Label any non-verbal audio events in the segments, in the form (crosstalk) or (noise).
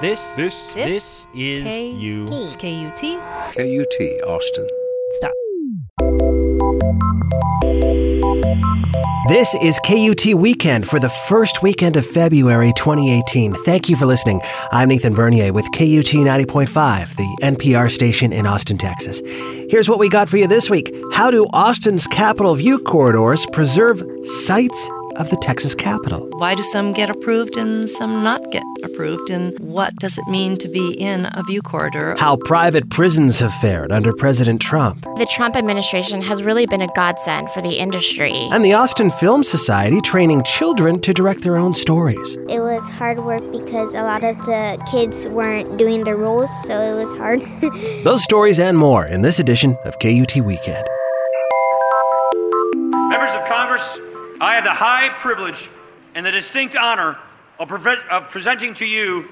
This, This, this, is K- you. KUT. KUT, Austin. Stop. This is KUT Weekend for the first weekend of February 2018. Thank you for listening. I'm Nathan Bernier with KUT 90.5, the NPR station in Austin, Texas. Here's what we got for you this week. How do Austin's Capitol View corridors preserve sights of the Texas Capitol? Why do some get approved and some not get approved? And what does it mean to be in a view corridor? How private prisons have fared under President Trump. The Trump administration has really been a godsend for the industry. And the Austin Film Society training children to direct their own stories. It was hard work because a lot of the kids weren't doing the roles, so it was hard. (laughs) Those stories and more in this edition of KUT Weekend. Members of Congress, I have the high privilege and the distinct honor of, preve- of presenting to you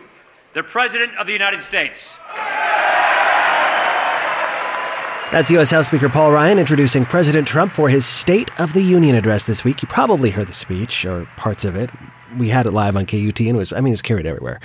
the President of the United States. That's U.S. House Speaker Paul Ryan introducing President Trump for his State of the Union address this week. You probably heard the speech or parts of it. We had it live on KUT and it was, I mean, it's carried everywhere.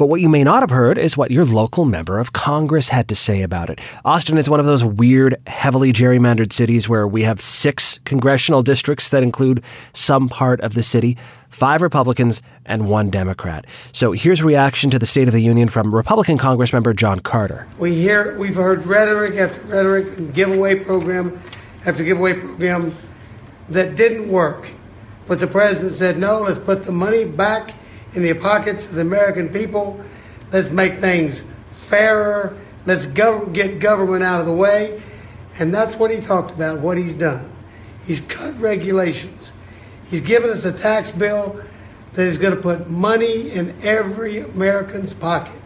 But what you may not have heard is what your local member of Congress had to say about it. Austin is one of those weird, heavily gerrymandered cities where we have six congressional districts that include some part of the city, five Republicans, and one Democrat. So here's reaction to the State of the Union from Republican Congressmember John Carter. We hear, we've heard rhetoric after rhetoric and giveaway program after giveaway program that didn't work. But the president said, no, let's put the money back in the pockets of the American people. Let's make things fairer. Let's gov- get government out of the way. And that's what he talked about, what he's done. He's cut regulations. He's given us a tax bill that is going to put money in every American's pocket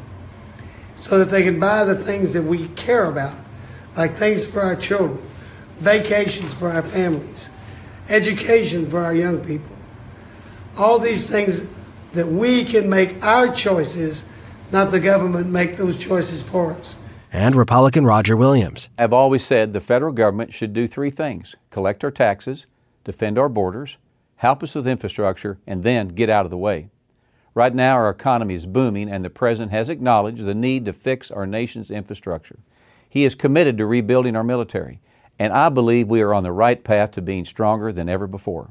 so that they can buy the things that we care about, like things for our children, vacations for our families, education for our young people. All these things that we can make our choices, not the government make those choices for us. And Republican Roger Williams. I've always said the federal government should do three things collect our taxes, defend our borders, help us with infrastructure, and then get out of the way. Right now, our economy is booming, and the President has acknowledged the need to fix our nation's infrastructure. He is committed to rebuilding our military, and I believe we are on the right path to being stronger than ever before.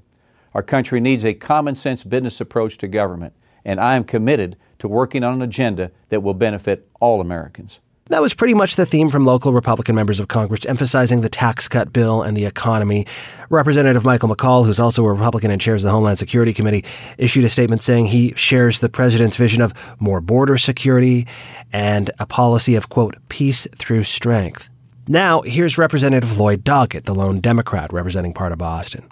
Our country needs a common sense business approach to government, and I am committed to working on an agenda that will benefit all Americans. That was pretty much the theme from local Republican members of Congress, emphasizing the tax cut bill and the economy. Representative Michael McCaul, who's also a Republican and chairs the Homeland Security Committee, issued a statement saying he shares the president's vision of more border security and a policy of, quote, peace through strength. Now, here's Representative Lloyd Doggett, the lone Democrat representing part of Austin.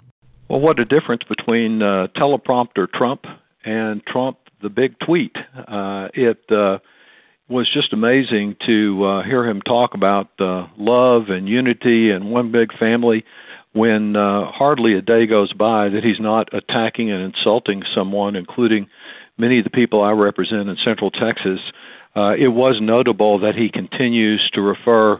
Well, what a difference between uh, teleprompter Trump and Trump the big tweet. Uh, it uh, was just amazing to uh, hear him talk about uh, love and unity and one big family when uh, hardly a day goes by that he's not attacking and insulting someone, including many of the people I represent in Central Texas. Uh, it was notable that he continues to refer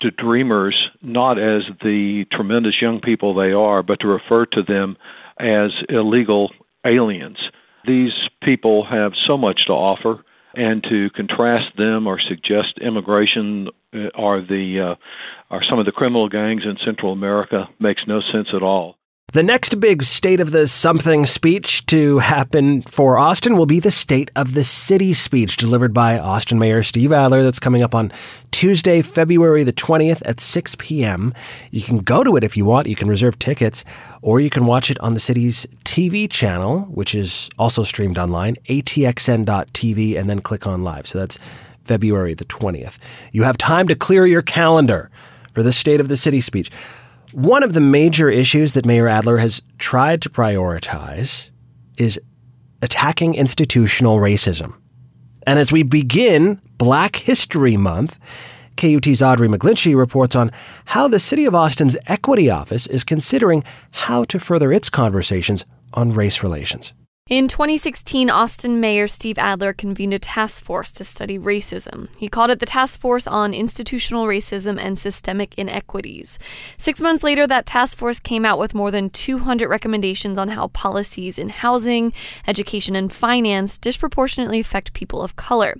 to dreamers not as the tremendous young people they are, but to refer to them as illegal aliens. These people have so much to offer, and to contrast them or suggest immigration uh, are the uh, are some of the criminal gangs in Central America makes no sense at all. The next big State of the Something speech to happen for Austin will be the State of the City speech delivered by Austin Mayor Steve Adler. That's coming up on Tuesday, February the 20th at 6 p.m. You can go to it if you want. You can reserve tickets, or you can watch it on the city's TV channel, which is also streamed online, atxn.tv, and then click on live. So that's February the 20th. You have time to clear your calendar for the State of the City speech. One of the major issues that Mayor Adler has tried to prioritize is attacking institutional racism. And as we begin Black History Month, KUT's Audrey McGlinchey reports on how the City of Austin's Equity Office is considering how to further its conversations on race relations. In 2016, Austin Mayor Steve Adler convened a task force to study racism. He called it the Task Force on Institutional Racism and Systemic Inequities. Six months later, that task force came out with more than 200 recommendations on how policies in housing, education, and finance disproportionately affect people of color.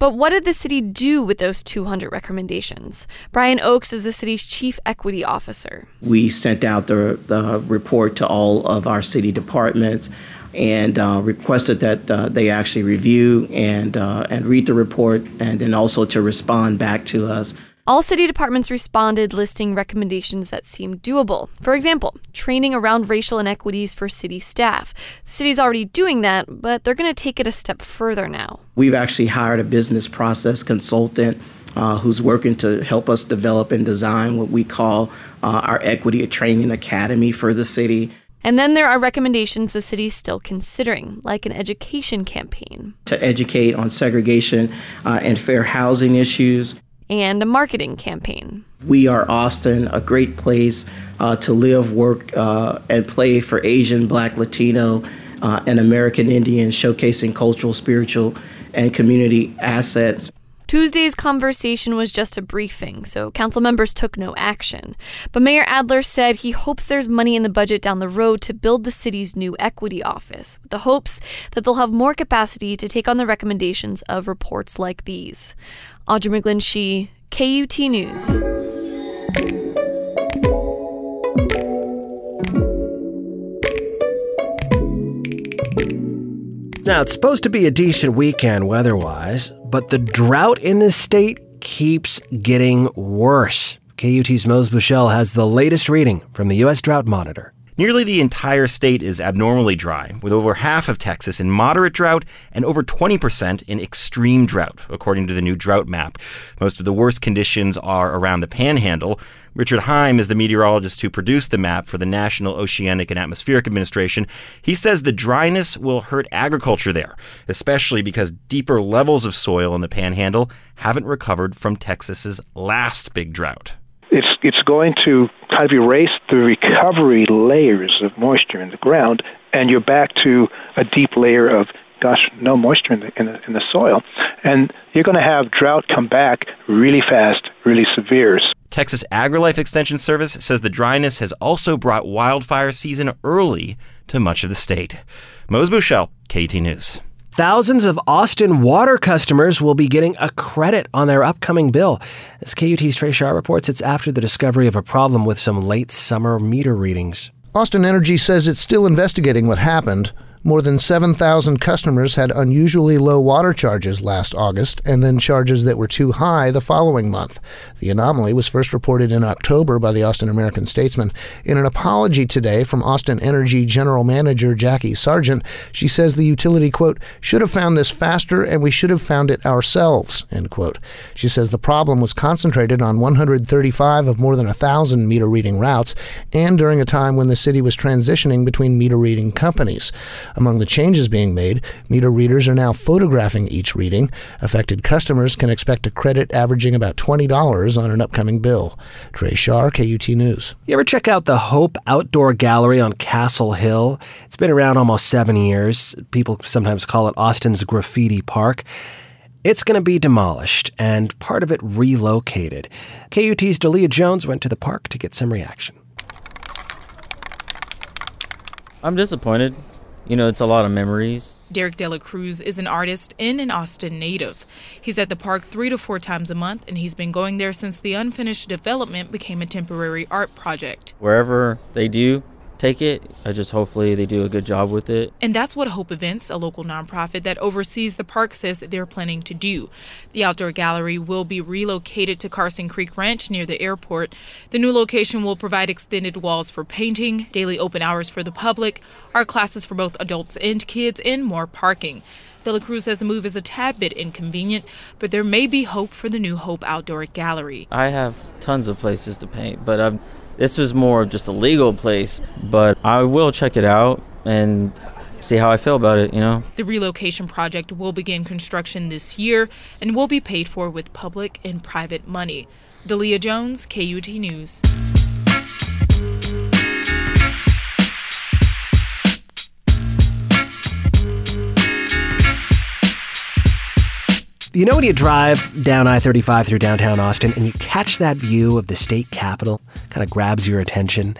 But what did the city do with those 200 recommendations? Brion Oaks is the city's chief equity officer. We sent out the, the report to all of our city departments and uh, requested that uh, they actually review and uh, and read the report, and then also to respond back to us. All city departments responded, listing recommendations that seemed doable. For example, training around racial inequities for city staff. The city's already doing that, but they're going to take it a step further now. We've actually hired a business process consultant uh, who's working to help us develop and design what we call uh, our Equity Training Academy for the city. And then there are recommendations the city's still considering, like an education campaign to educate on segregation uh, and fair housing issues, and a marketing campaign. We are Austin, a great place uh, to live, work, uh, and play for Asian, Black, Latino, uh, and American Indians, showcasing cultural, spiritual, and community assets. Tuesday's conversation was just a briefing, so council members took no action. But Mayor Adler said he hopes there's money in the budget down the road to build the city's new equity office, with the hopes that they'll have more capacity to take on the recommendations of reports like these. Audrey McGlinchey, KUT News. Now, it's supposed to be a decent weekend weather wise, but the drought in the state keeps getting worse. KUT's Mose Buchele has the latest reading from the U.S. Drought Monitor. Nearly the entire state is abnormally dry, with over half of Texas in moderate drought and over 20% in extreme drought, according to the new drought map. Most of the worst conditions are around the panhandle, Richard Heim is the meteorologist who produced the map for the National Oceanic and Atmospheric Administration. He says the dryness will hurt agriculture there, especially because deeper levels of soil in the panhandle haven't recovered from Texas's last big drought. It's, it's going to kind of erase the recovery layers of moisture in the ground, and you're back to a deep layer of gosh, no moisture in the, in the, in the soil. And you're going to have drought come back really fast, really severe. Texas AgriLife Extension Service says the dryness has also brought wildfire season early to much of the state. Mose Buchele, KUT News. Thousands of Austin water customers will be getting a credit on their upcoming bill. As KUT's Trey Shaw reports, it's after the discovery of a problem with some late summer meter readings. Austin Energy says it's still investigating what happened. More than 7,000 customers had unusually low water charges last August and then charges that were too high the following month. The anomaly was first reported in October by the Austin American Statesman. In an apology today from Austin Energy General Manager Jackie Sargent, she says the utility, quote, should have found this faster and we should have found it ourselves, end quote. She says the problem was concentrated on 135 of more than a 1,000 meter reading routes and during a time when the city was transitioning between meter reading companies. Among the changes being made, meter readers are now photographing each reading. Affected customers can expect a credit averaging about $20 on an upcoming bill. Trey Shaw, KUT News. You ever check out the Hope Outdoor Gallery on Castle Hill? It's been around almost seven years. People sometimes call it Austin's Graffiti Park. It's going to be demolished and part of it relocated. KUT's Dalia Jones went to the park to get some reaction. I'm disappointed. You know, it's a lot of memories. Derek Dela Cruz is an artist and an Austin native. He's at the park three to four times a month, and he's been going there since the unfinished development became a temporary art project. Wherever they do take it. I just hopefully they do a good job with it. And that's what Hope Events, a local nonprofit that oversees the park, says that they're planning to do. The outdoor gallery will be relocated to Carson Creek Ranch near the airport. The new location will provide extended walls for painting, daily open hours for the public, art classes for both adults and kids, and more parking. Dela Cruz says the move is a tad bit inconvenient, but there may be hope for the new Hope Outdoor Gallery. I have tons of places to paint, but I've this was more of just a legal place, but I will check it out and see how I feel about it, you know. The relocation project will begin construction this year and will be paid for with public and private money. Dalia Jones, KUT News. You know when you drive down I 35 through downtown Austin and you catch that view of the state capitol, kind of grabs your attention?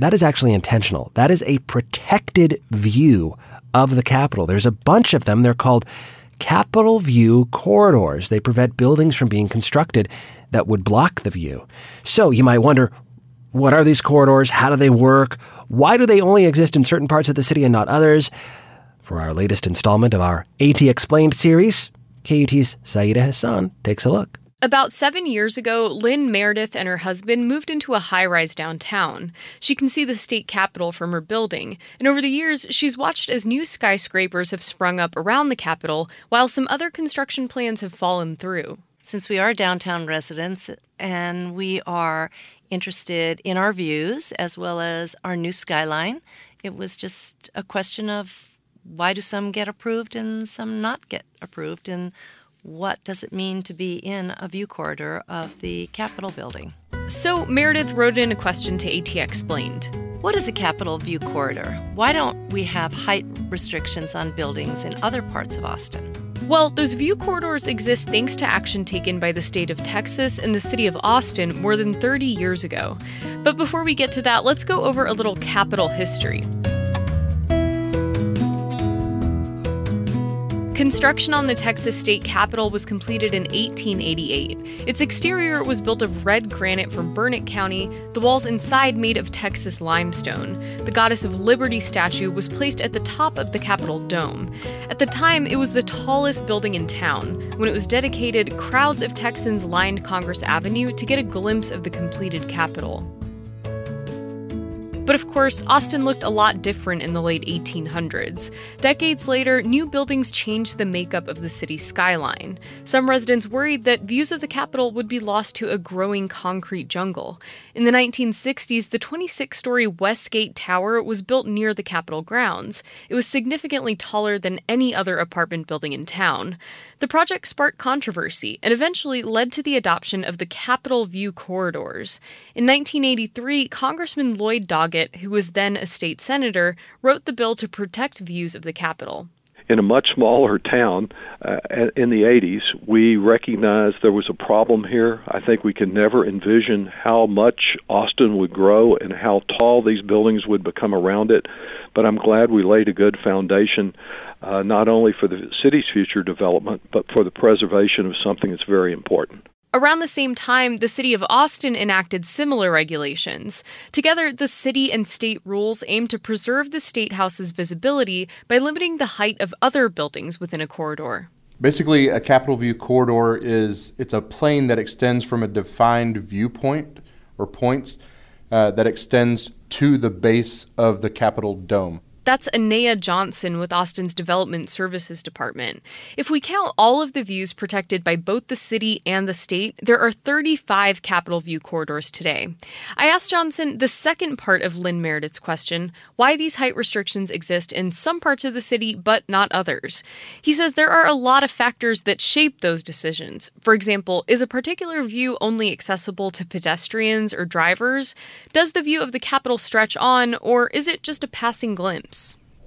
That is actually intentional. That is a protected view of the capitol. There's a bunch of them. They're called Capitol View corridors. They prevent buildings from being constructed that would block the view. So you might wonder what are these corridors? How do they work? Why do they only exist in certain parts of the city and not others? For our latest installment of our ATXplained series, KUT's Syeda Hasan takes a look. About seven years ago, Lynn Meredith and her husband moved into a high rise downtown. She can see the state capitol from her building, and over the years, she's watched as new skyscrapers have sprung up around the capitol, while some other construction plans have fallen through. Since we are downtown residents and we are interested in our views as well as our new skyline, it was just a question of why do some get approved and some not get approved? And what does it mean to be in a view corridor of the Capitol building? So Meredith wrote in a question to ATXplained. What is a Capitol View corridor? Why don't we have height restrictions on buildings in other parts of Austin? Well, those view corridors exist thanks to action taken by the state of Texas and the city of Austin more than 30 years ago. But before we get to that, let's go over a little Capitol history. Construction on the Texas state capitol was completed in 1888. Its exterior was built of red granite from Burnet County, the walls inside made of Texas limestone. The Goddess of Liberty statue was placed at the top of the Capitol dome. At the time, it was the tallest building in town. When it was dedicated, crowds of Texans lined Congress Avenue to get a glimpse of the completed Capitol. But of course, Austin looked a lot different in the late 1800s. Decades later, new buildings changed the makeup of the city's skyline. Some residents worried that views of the Capitol would be lost to a growing concrete jungle. In the 1960s, the 26 story Westgate Tower was built near the Capitol grounds. It was significantly taller than any other apartment building in town. The project sparked controversy and eventually led to the adoption of the Capitol View corridors. In 1983, Congressman Lloyd Doggett, who was then a state senator, wrote the bill to protect views of the Capitol in a much smaller town uh, in the 80s, we recognized there was a problem here. I think we could never envision how much Austin would grow and how tall these buildings would become around it. But I'm glad we laid a good foundation, uh, not only for the city's future development, but for the preservation of something that's very important. Around the same time, the city of Austin enacted similar regulations. Together, the city and state rules aim to preserve the state house's visibility by limiting the height of other buildings within a corridor. Basically, a Capitol View corridor is it's a plane that extends from a defined viewpoint or points uh, that extends to the base of the Capitol dome. That's Anea Johnson with Austin's Development Services Department. If we count all of the views protected by both the city and the state, there are 35 Capitol View corridors today. I asked Johnson the second part of Lynn Meredith's question why these height restrictions exist in some parts of the city but not others. He says there are a lot of factors that shape those decisions. For example, is a particular view only accessible to pedestrians or drivers? Does the view of the Capitol stretch on, or is it just a passing glimpse?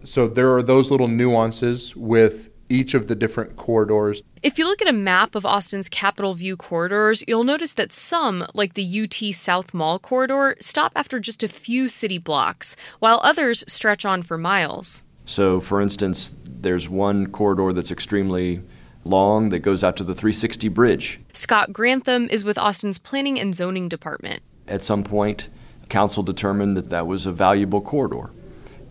So there are those little nuances with each of the different corridors. If you look at a map of Austin's Capitol View corridors, you'll notice that some, like the UT South Mall corridor, stop after just a few city blocks, while others stretch on for miles. So, for instance, there's one corridor that's extremely long that goes out to the 360 bridge. Scott Grantham is with Austin's Planning and Zoning Department. At some point, council determined that that was a valuable corridor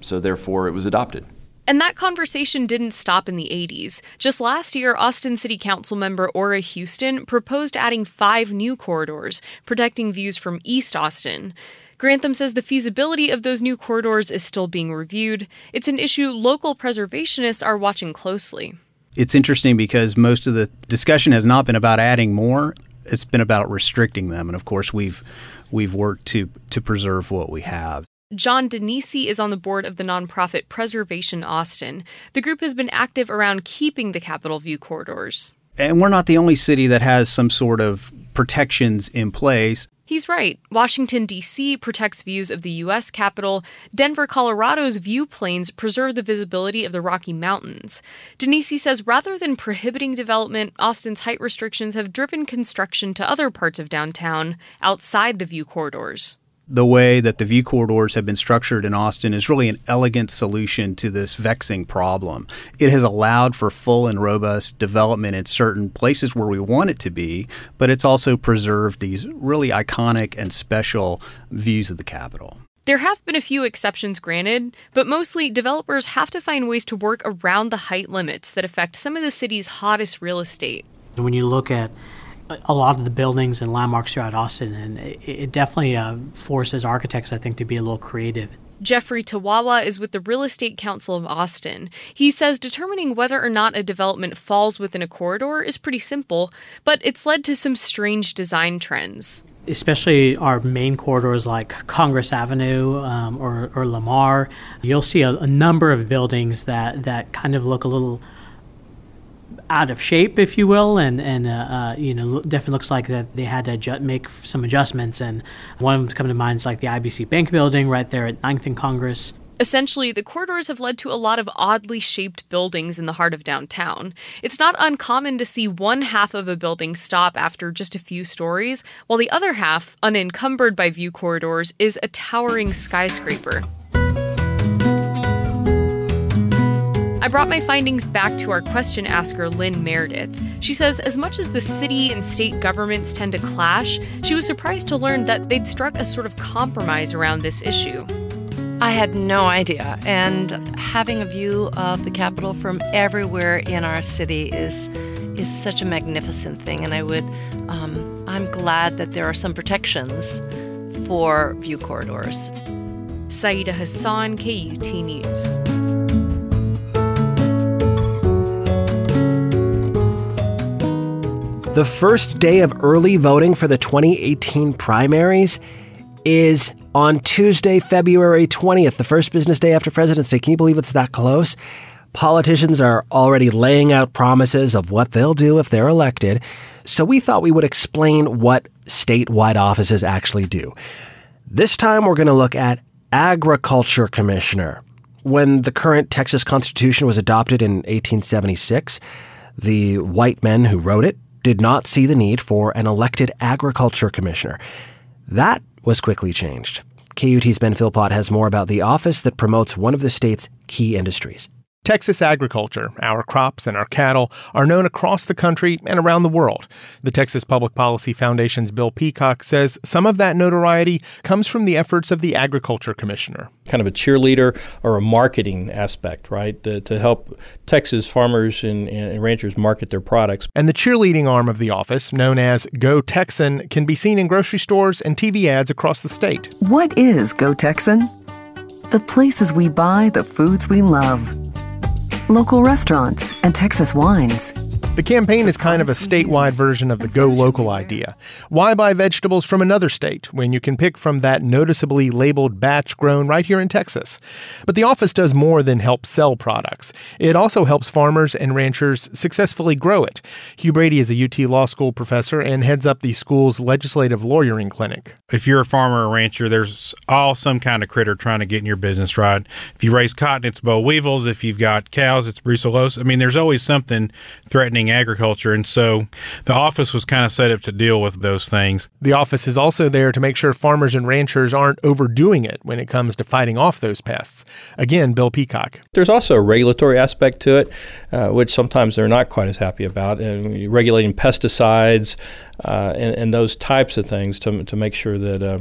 so therefore it was adopted. And that conversation didn't stop in the 80s. Just last year, Austin City Council member Ora Houston proposed adding five new corridors, protecting views from East Austin. Grantham says the feasibility of those new corridors is still being reviewed. It's an issue local preservationists are watching closely. It's interesting because most of the discussion has not been about adding more, it's been about restricting them. And of course, we've we've worked to to preserve what we have. John Donisi is on the board of the nonprofit Preservation Austin. The group has been active around keeping the Capitol View corridors. And we're not the only city that has some sort of protections in place. He's right. Washington, D.C. protects views of the U.S. Capitol. Denver, Colorado's view planes preserve the visibility of the Rocky Mountains. Donisi says rather than prohibiting development, Austin's height restrictions have driven construction to other parts of downtown outside the view corridors the way that the view corridors have been structured in Austin is really an elegant solution to this vexing problem. It has allowed for full and robust development in certain places where we want it to be, but it's also preserved these really iconic and special views of the Capitol. There have been a few exceptions granted, but mostly developers have to find ways to work around the height limits that affect some of the city's hottest real estate. When you look at a lot of the buildings and landmarks throughout Austin, and it, it definitely uh, forces architects, I think, to be a little creative. Jeffrey Tawawa is with the Real Estate Council of Austin. He says determining whether or not a development falls within a corridor is pretty simple, but it's led to some strange design trends. Especially our main corridors like Congress Avenue um, or, or, Lamar, you'll see a, a number of buildings that, that kind of look a little out of shape, if you will, and and uh, uh, you know definitely looks like that they had to adjust, make some adjustments. And one of them coming to mind is like the IBC Bank building right there at 9th and Congress. Essentially, the corridors have led to a lot of oddly shaped buildings in the heart of downtown. It's not uncommon to see one half of a building stop after just a few stories, while the other half, unencumbered by view corridors, is a towering skyscraper. I brought my findings back to our question asker, Lynn Meredith. She says, as much as the city and state governments tend to clash, she was surprised to learn that they'd struck a sort of compromise around this issue. I had no idea. And having a view of the Capitol from everywhere in our city is is such a magnificent thing. And I would, um, I'm glad that there are some protections for view corridors. Syeda Hasan, KUT News. The first day of early voting for the 2018 primaries is on Tuesday, February 20th, the first business day after President's Day. Can you believe it's that close? Politicians are already laying out promises of what they'll do if they're elected. So we thought we would explain what statewide offices actually do. This time we're going to look at Agriculture Commissioner. When the current Texas Constitution was adopted in 1876, the white men who wrote it did not see the need for an elected agriculture commissioner. That was quickly changed. KUT's Ben Philpott has more about the office that promotes one of the state's key industries. Texas agriculture, our crops and our cattle, are known across the country and around the world. The Texas Public Policy Foundation's Bill Peacock says some of that notoriety comes from the efforts of the Agriculture Commissioner. Kind of a cheerleader or a marketing aspect, right, to, to help Texas farmers and, and ranchers market their products. And the cheerleading arm of the office, known as Go Texan, can be seen in grocery stores and TV ads across the state. What is Go Texan? The places we buy the foods we love local restaurants, and Texas wines. The campaign is kind of a statewide version of the Go Local idea. Why buy vegetables from another state when you can pick from that noticeably labeled batch grown right here in Texas? But the office does more than help sell products. It also helps farmers and ranchers successfully grow it. Hugh Brady is a UT Law School professor and heads up the school's legislative lawyering clinic. If you're a farmer or rancher, there's all some kind of critter trying to get in your business, right? If you raise cotton, it's boll weevils. If you've got cows, it's brucellosis. I mean, there's always something threatening agriculture. And so the office was kind of set up to deal with those things. The office is also there to make sure farmers and ranchers aren't overdoing it when it comes to fighting off those pests. Again, Bill Peacock. There's also a regulatory aspect to it, uh, which sometimes they're not quite as happy about, and regulating pesticides uh, and, and, those types of things to, to make sure that, uh,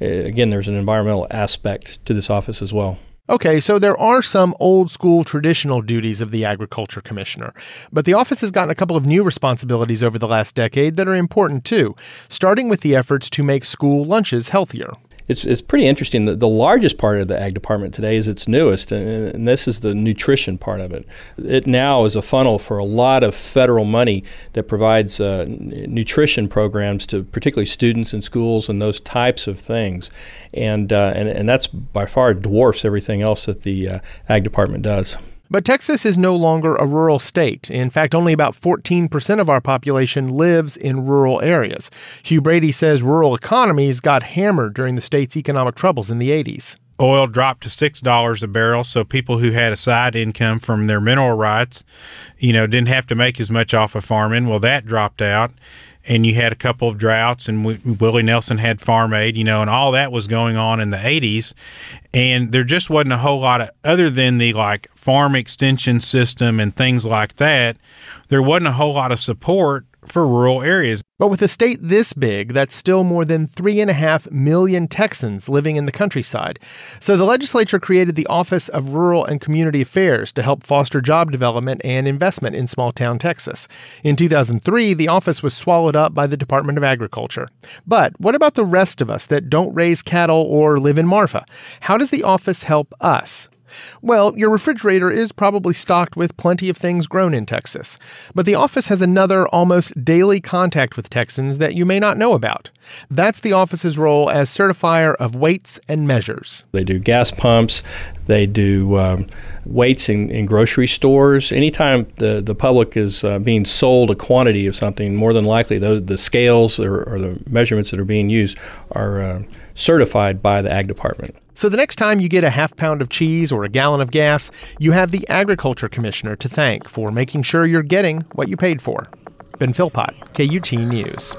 again, there's an environmental aspect to this office as well. Okay, so there are some old school traditional duties of the Agriculture Commissioner, but the office has gotten a couple of new responsibilities over the last decade that are important too, starting with the efforts to make school lunches healthier it's, it's pretty interesting. The, the largest part of the ag department today is its newest, and, and, this is the nutrition part of it. It now is a funnel for a lot of federal money that provides uh, nutrition programs to particularly students in schools and those types of things. And, uh, and, and that's by far dwarfs everything else that the uh, ag department does. But Texas is no longer a rural state. In fact, only about 14% of our population lives in rural areas. Hugh Brady says rural economies got hammered during the state's economic troubles in the 80s. Oil dropped to six dollars a barrel, so people who had a side income from their mineral rights, you know, didn't have to make as much off of farming. Well, that dropped out, and you had a couple of droughts, and Willie Nelson had Farm Aid, you know, and all that was going on in the '80s, and there just wasn't a whole lot of other than the like farm extension system and things like that. There wasn't a whole lot of support for rural areas. But with a state this big, that's still more than 3.5 million Texans living in the countryside. So the legislature created the Office of Rural and Community Affairs to help foster job development and investment in small town Texas. In 2003, the office was swallowed up by the Department of Agriculture. But what about the rest of us that don't raise cattle or live in Marfa? How does the office help us? Well, your refrigerator is probably stocked with plenty of things grown in Texas. But the office has another almost daily contact with Texans that you may not know about. That's the office's role as certifier of weights and measures. They do gas pumps, they do um, weights in, in, grocery stores. Anytime the, the public is uh, being sold a quantity of something, more than likely the, the scales or, or the measurements that are being used are uh, certified by the Ag Department. So the next time you get a half pound of cheese or a gallon of gas, you have the Agriculture Commissioner to thank for making sure you're getting what you paid for. Ben Philpott, KUT News.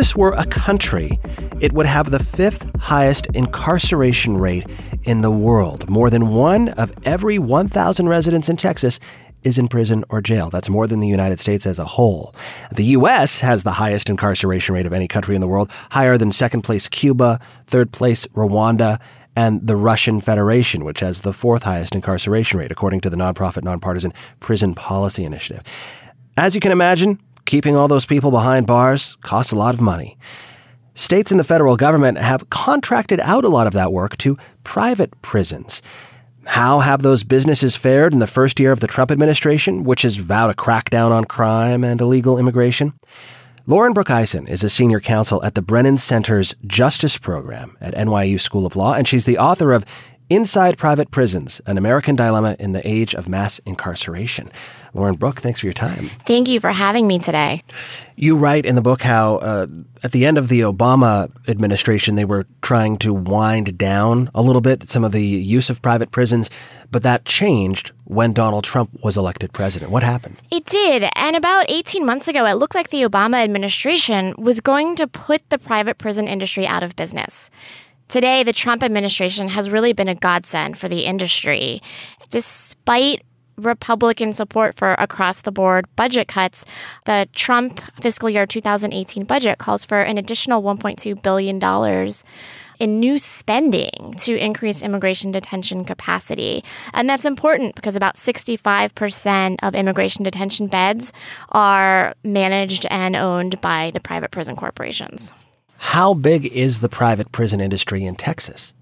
Texas were a country, it would have the fifth highest incarceration rate in the world. More than one of every 1,000 residents in Texas is in prison or jail. That's more than the United States as a whole. The U.S. has the highest incarceration rate of any country in the world, higher than second place Cuba, third place Rwanda, and the Russian Federation, which has the fourth highest incarceration rate, according to the nonprofit, nonpartisan Prison Policy Initiative. As you can imagine, Keeping all those people behind bars costs a lot of money. States and the federal government have contracted out a lot of that work to private prisons. How have those businesses fared in the first year of the Trump administration, which has vowed a crackdown on crime and illegal immigration? Lauren Brooke Eisen is a senior counsel at the Brennan Center's Justice Program at NYU School of Law, and she's the author of Inside Private Prisons An American Dilemma in the Age of Mass Incarceration. Lauren Brooke, thanks for your time. Thank you for having me today. You write in the book how uh, at the end of the Obama administration, they were trying to wind down a little bit some of the use of private prisons, but that changed when Donald Trump was elected president. What happened? It did. And about 18 months ago, it looked like the Obama administration was going to put the private prison industry out of business. Today, the Trump administration has really been a godsend for the industry. Despite Republican support for across the board budget cuts, the Trump fiscal year 2018 budget calls for an additional $1.2 billion in new spending to increase immigration detention capacity. And that's important because about 65% of immigration detention beds are managed and owned by the private prison corporations. How big is the private prison industry in Texas?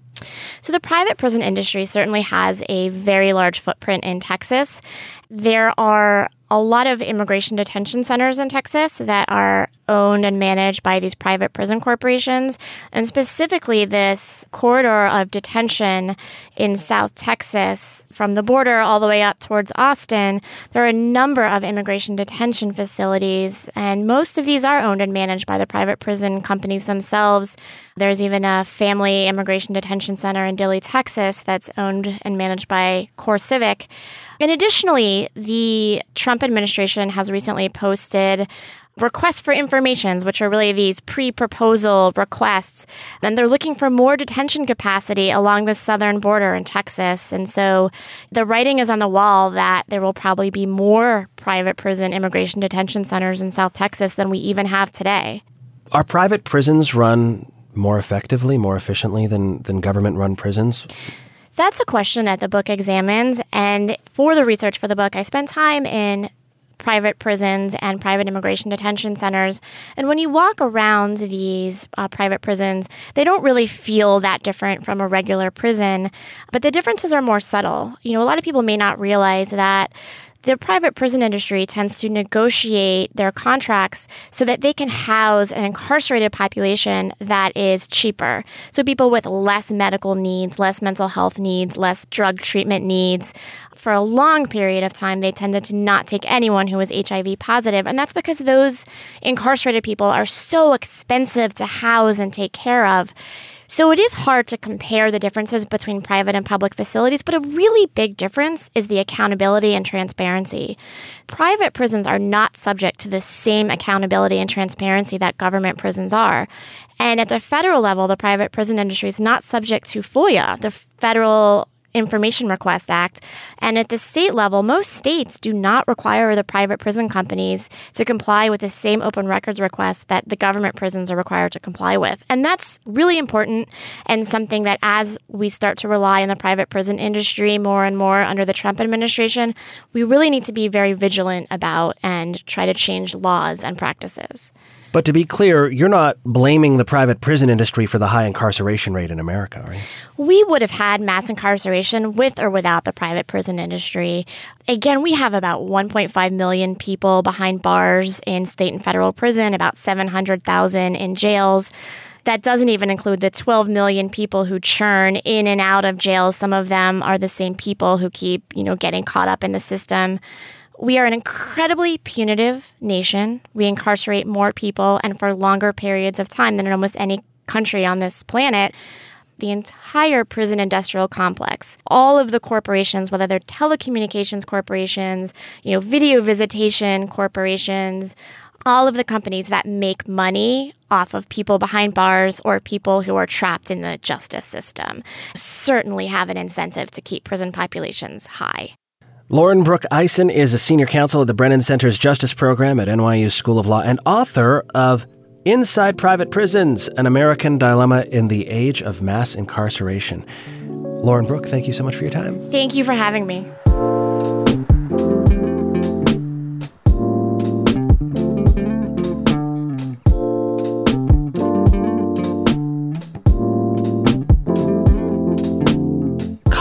So, the private prison industry certainly has a very large footprint in Texas. There are a lot of immigration detention centers in Texas that are owned and managed by these private prison corporations. And specifically, this corridor of detention in South Texas, from the border all the way up towards Austin, there are a number of immigration detention facilities. And most of these are owned and managed by the private prison companies themselves. There's even a family immigration detention center in Dilley, Texas, that's owned and managed by CoreCivic. And additionally, the Trump administration has recently posted requests for informations, which are really these pre proposal requests. And they're looking for more detention capacity along the southern border in Texas. And so the writing is on the wall that there will probably be more private prison immigration detention centers in South Texas than we even have today. Are private prisons run more effectively, more efficiently than, than government run prisons? That's a question that the book examines. And for the research for the book, I spent time in private prisons and private immigration detention centers. And when you walk around these uh, private prisons, they don't really feel that different from a regular prison, but the differences are more subtle. You know, a lot of people may not realize that the private prison industry tends to negotiate their contracts so that they can house an incarcerated population that is cheaper. So people with less medical needs, less mental health needs, less drug treatment needs. For a long period of time, they tended to not take anyone who was HIV positive. And that's because those incarcerated people are so expensive to house and take care of. So it is hard to compare the differences between private and public facilities, but a really big difference is the accountability and transparency. Private prisons are not subject to the same accountability and transparency that government prisons are. And at the federal level, the private prison industry is not subject to FOIA, the Federal Information Request Act. And at the state level, most states do not require the private prison companies to comply with the same open records requests that the government prisons are required to comply with. And that's really important and something that as we start to rely on the private prison industry more and more under the Trump administration, we really need to be very vigilant about and try to change laws and practices. But to be clear, you're not blaming the private prison industry for the high incarceration rate in America, right? We would have had mass incarceration with or without the private prison industry. Again, we have about 1.5 million people behind bars in state and federal prison, about 700,000 in jails. That doesn't even include the 12 million people who churn in and out of jails. Some of them are the same people who keep, you know, getting caught up in the system. We are an incredibly punitive nation. We incarcerate more people and for longer periods of time than in almost any country on this planet. The entire prison industrial complex, all of the corporations, whether they're telecommunications corporations, you know, video visitation corporations, all of the companies that make money off of people behind bars or people who are trapped in the justice system certainly have an incentive to keep prison populations high. Lauren Brooke Eisen is a senior counsel at the Brennan Center's Justice Program at NYU School of Law and author of Inside Private Prisons An American Dilemma in the Age of Mass Incarceration. Lauren Brooke, thank you so much for your time. Thank you for having me.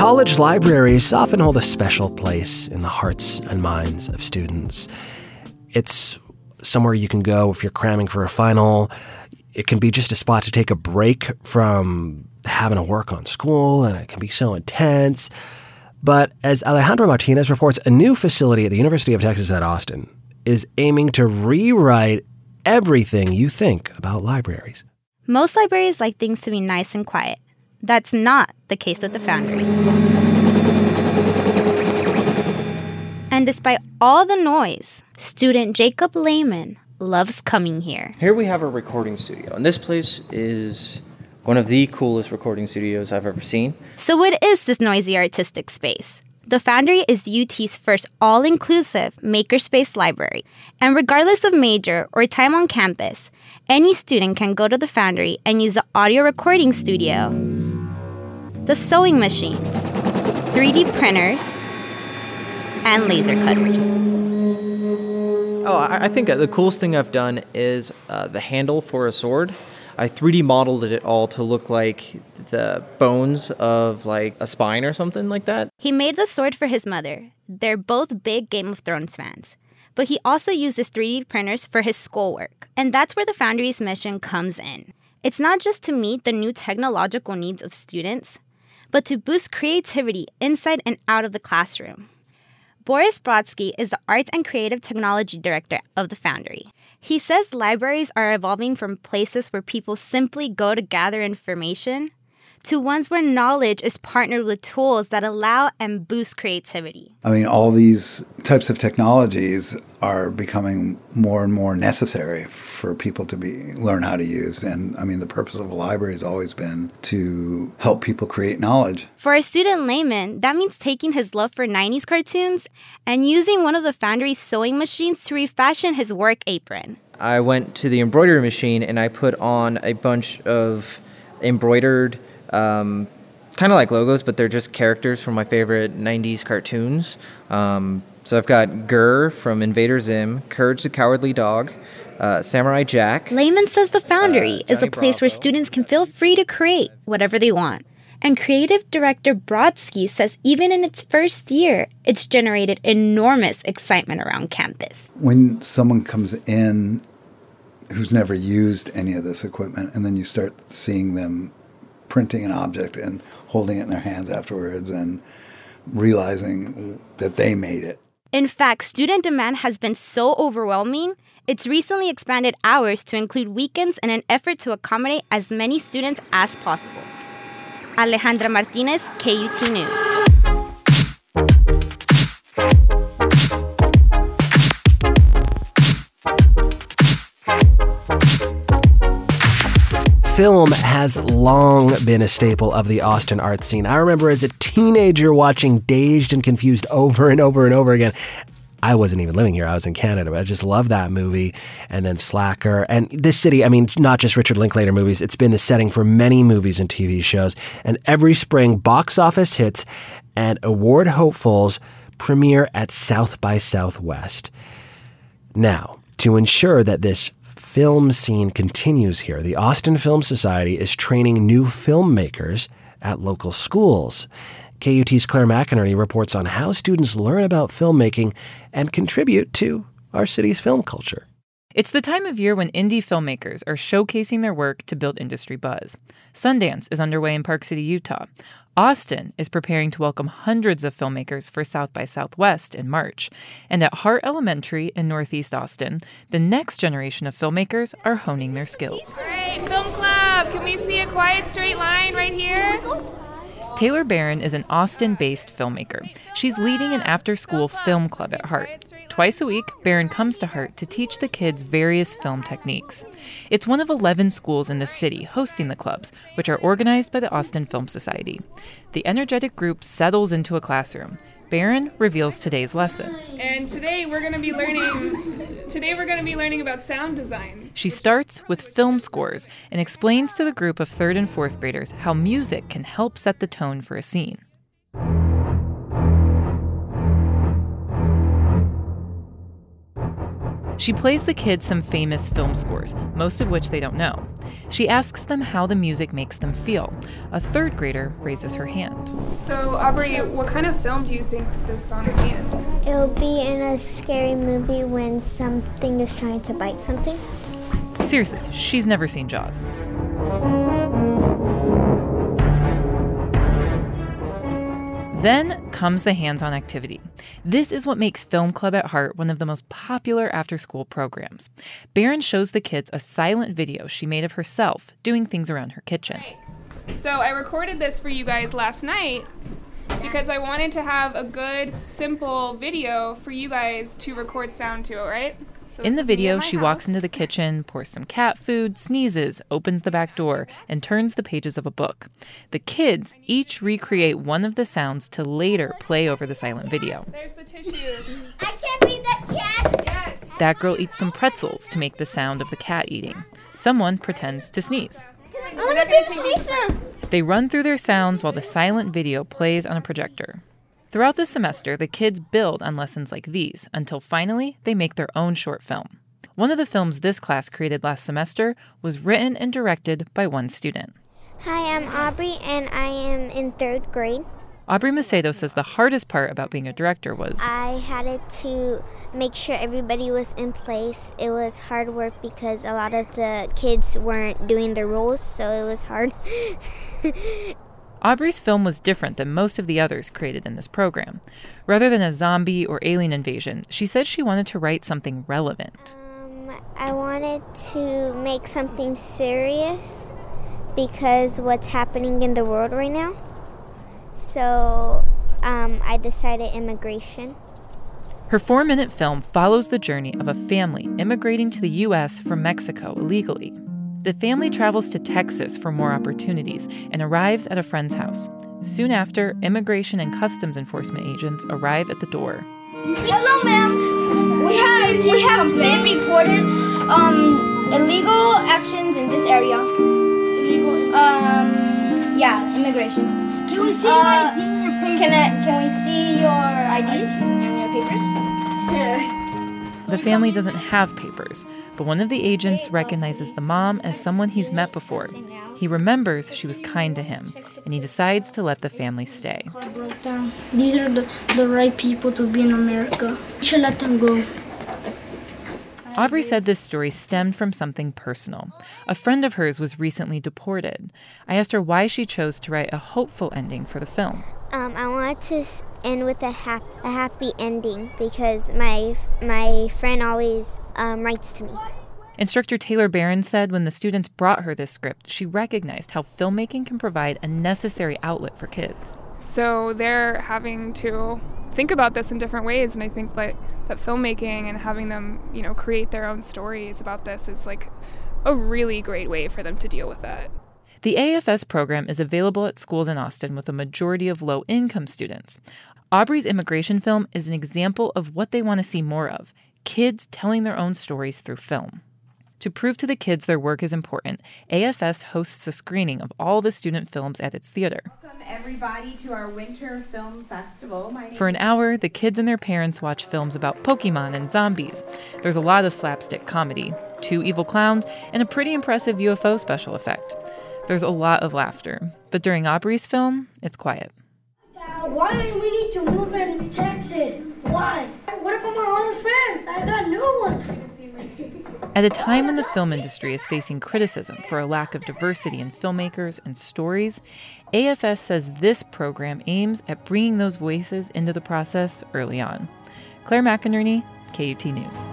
College libraries often hold a special place in the hearts and minds of students. It's somewhere you can go if you're cramming for a final. It can be just a spot to take a break from having to work on school, and it can be so intense. But as Alejandra Martinez reports, a new facility at the University of Texas at Austin is aiming to rewrite everything you think about libraries. Most libraries like things to be nice and quiet. That's not the case with the Foundry. And despite all the noise, student Jacob Lehman loves coming here. Here we have a recording studio, and this place is one of the coolest recording studios I've ever seen. So, what is this noisy artistic space? The Foundry is UT's first all inclusive makerspace library. And regardless of major or time on campus, any student can go to the Foundry and use the audio recording studio, the sewing machines, 3D printers, and laser cutters. Oh, I think the coolest thing I've done is uh, the handle for a sword. I 3D modeled it all to look like the bones of like a spine or something like that. He made the sword for his mother. They're both big Game of Thrones fans. But he also uses 3D printers for his schoolwork. And that's where the Foundry's mission comes in. It's not just to meet the new technological needs of students, but to boost creativity inside and out of the classroom. Boris Brodsky is the Arts and Creative Technology Director of the Foundry. He says libraries are evolving from places where people simply go to gather information to ones where knowledge is partnered with tools that allow and boost creativity. I mean, all these types of technologies are becoming more and more necessary for people to be learn how to use. And i mean the purpose of a library has always been to help people create knowledge. For a student Lehman that means taking his love for 90s cartoons and using one of the foundry's sewing machines to refashion his work apron. I went to the embroidery machine and i put on a bunch of embroidered um, kind of like logos but they're just characters from my favorite 90s cartoons um, So I've got GIR from Invader Zim, Courage the Cowardly Dog, uh, Samurai Jack. Lehman says the Foundry is a place where students can feel free to create whatever they want. And creative director Brodsky says even in its first year, it's generated enormous excitement around campus. When someone comes in who's never used any of this equipment, and then you start seeing them printing an object and holding it in their hands afterwards and realizing that they made it. In fact, student demand has been so overwhelming, it's recently expanded hours to include weekends in an effort to accommodate as many students as possible. Alejandra Martinez, KUT News. Film has long been a staple of the Austin art scene. I remember as a teenager watching Dazed and Confused over and over and over again. I wasn't even living here. I was in Canada, but I just love that movie. And then Slacker. And this city, I mean, not just Richard Linklater movies, it's been the setting for many movies and TV shows. And every spring, box office hits and award hopefuls premiere at South by Southwest. Now, to ensure that this film scene continues here, the Austin Film Society is training new filmmakers at local schools. KUT's Claire McInerney reports on how students learn about filmmaking and contribute to our city's film culture. It's the time of year when indie filmmakers are showcasing their work to build industry buzz. Sundance is underway in Park City, Utah. Austin is preparing to welcome hundreds of filmmakers for South by Southwest in March. And at Hart Elementary in Northeast Austin, the next generation of filmmakers are honing their skills. All right, Film Club, can we see a quiet straight line right here? Taylor Barron is an Austin based filmmaker. She's leading an after school film club at Hart. Twice a week, Barron comes to Hart to teach the kids various film techniques. It's one of 11 schools in the city hosting the clubs, which are organized by the Austin Film Society. The energetic group settles into a classroom. Barron reveals today's lesson. And today we're going to be learning today we're going to be learning about sound design. She starts with film scores and explains to the group of 3rd and 4th graders how music can help set the tone for a scene. She plays the kids some famous film scores, most of which they don't know. She asks them how the music makes them feel. A third grader raises her hand. So, Aubrey, what kind of film do you think this song would be in? It'll be in a scary movie when something is trying to bite something. Seriously, she's never seen Jaws. Then comes the hands on activity. This is what makes Film Club at Hart one of the most popular after school programs. Barron shows the kids a silent video she made of herself doing things around her kitchen. So, I recorded this for you guys last night because I wanted to have a good, simple video for you guys to record sound to, right? So In the video, my she house. walks into the kitchen, pours some cat food, sneezes, opens the back door, and turns the pages of a book. The kids each recreate one of the sounds to later play over the silent video. There's the tissue. (laughs) I can't read that cat. That girl eats some pretzels to make the sound of the cat eating. Someone pretends to sneeze. I want to be a sneezer. They run through their sounds while the silent video plays on a projector. Throughout the semester, the kids build on lessons like these until finally they make their own short film. One of the films this class created last semester was written and directed by one student. Hi, I'm Aubrey, and I am in third grade. Aubrey Macedo says the hardest part about being a director was I had it to make sure everybody was in place. It was hard work because a lot of the kids weren't doing their roles, so it was hard. (laughs) Aubrey's film was different than most of the others created in this program. Rather than a zombie or alien invasion, she said she wanted to write something relevant. I wanted to make something serious because what's happening in the world right now. So um, I decided immigration. Her four minute film follows the journey of a family immigrating to the U.S. from Mexico illegally. The family travels to Texas for more opportunities and arrives at a friend's house. Soon after, immigration and customs enforcement agents arrive at the door. Hello, ma'am. We have we have been reported um illegal actions in this area. Illegal. Um, yeah, immigration. Can we see uh, your ID and your papers? Can I, can we see your IDs and your papers? The family doesn't have papers, but one of the agents recognizes the mom as someone he's met before. He remembers she was kind to him, and he decides to let the family stay. These are the, the right people to be in America. We should let them go. Aubrey said this story stemmed from something personal. A friend of hers was recently deported. I asked her why she chose to write a hopeful ending for the film. Um, I wanted to end with a, hap- a happy ending because my my friend always um, writes to me. Instructor Taylor Barron said when the students brought her this script, she recognized how filmmaking can provide a necessary outlet for kids. So they're having to think about this in different ways and I think like that filmmaking and having them, you know, create their own stories about this is like a really great way for them to deal with that. The AFS program is available at schools in Austin with a majority of low income students. Aubrey's immigration film is an example of what they want to see more of kids telling their own stories through film. To prove to the kids their work is important, AFS hosts a screening of all the student films at its theater. Welcome everybody to our Winter Film Festival. For an hour, the kids and their parents watch films about Pokemon and zombies. There's a lot of slapstick comedy, two evil clowns, and a pretty impressive UFO special effect. There's a lot of laughter, but during Aubrey's film, it's quiet. Why do we need to move in Texas? Why? What about my other friends? I got new ones. At a time when the film industry is facing criticism for a lack of diversity in filmmakers and stories, AFS says this program aims at bringing those voices into the process early on. Claire McInerney, KUT News.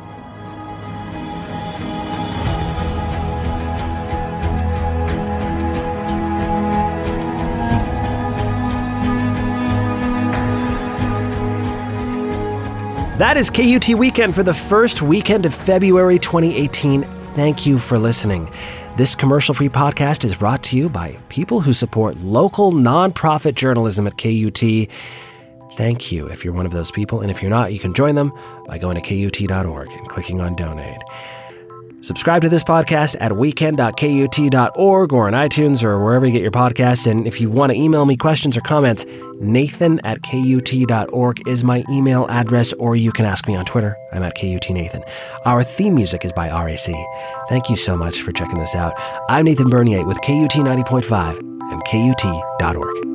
That is KUT Weekend for the first weekend of February 2018. Thank you for listening. This commercial free podcast is brought to you by people who support local nonprofit journalism at KUT. Thank you if you're one of those people, and if you're not, you can join them by going to KUT.org and clicking on donate. Subscribe to this podcast at weekend.kut.org or on iTunes or wherever you get your podcasts. And if you want to email me questions or comments, nathan at kut.org is my email address, or you can ask me on Twitter. I'm at kutnathan. Our theme music is by RAC. Thank you so much for checking this out. I'm Nathan Bernier with KUT 90.5 and KUT.org.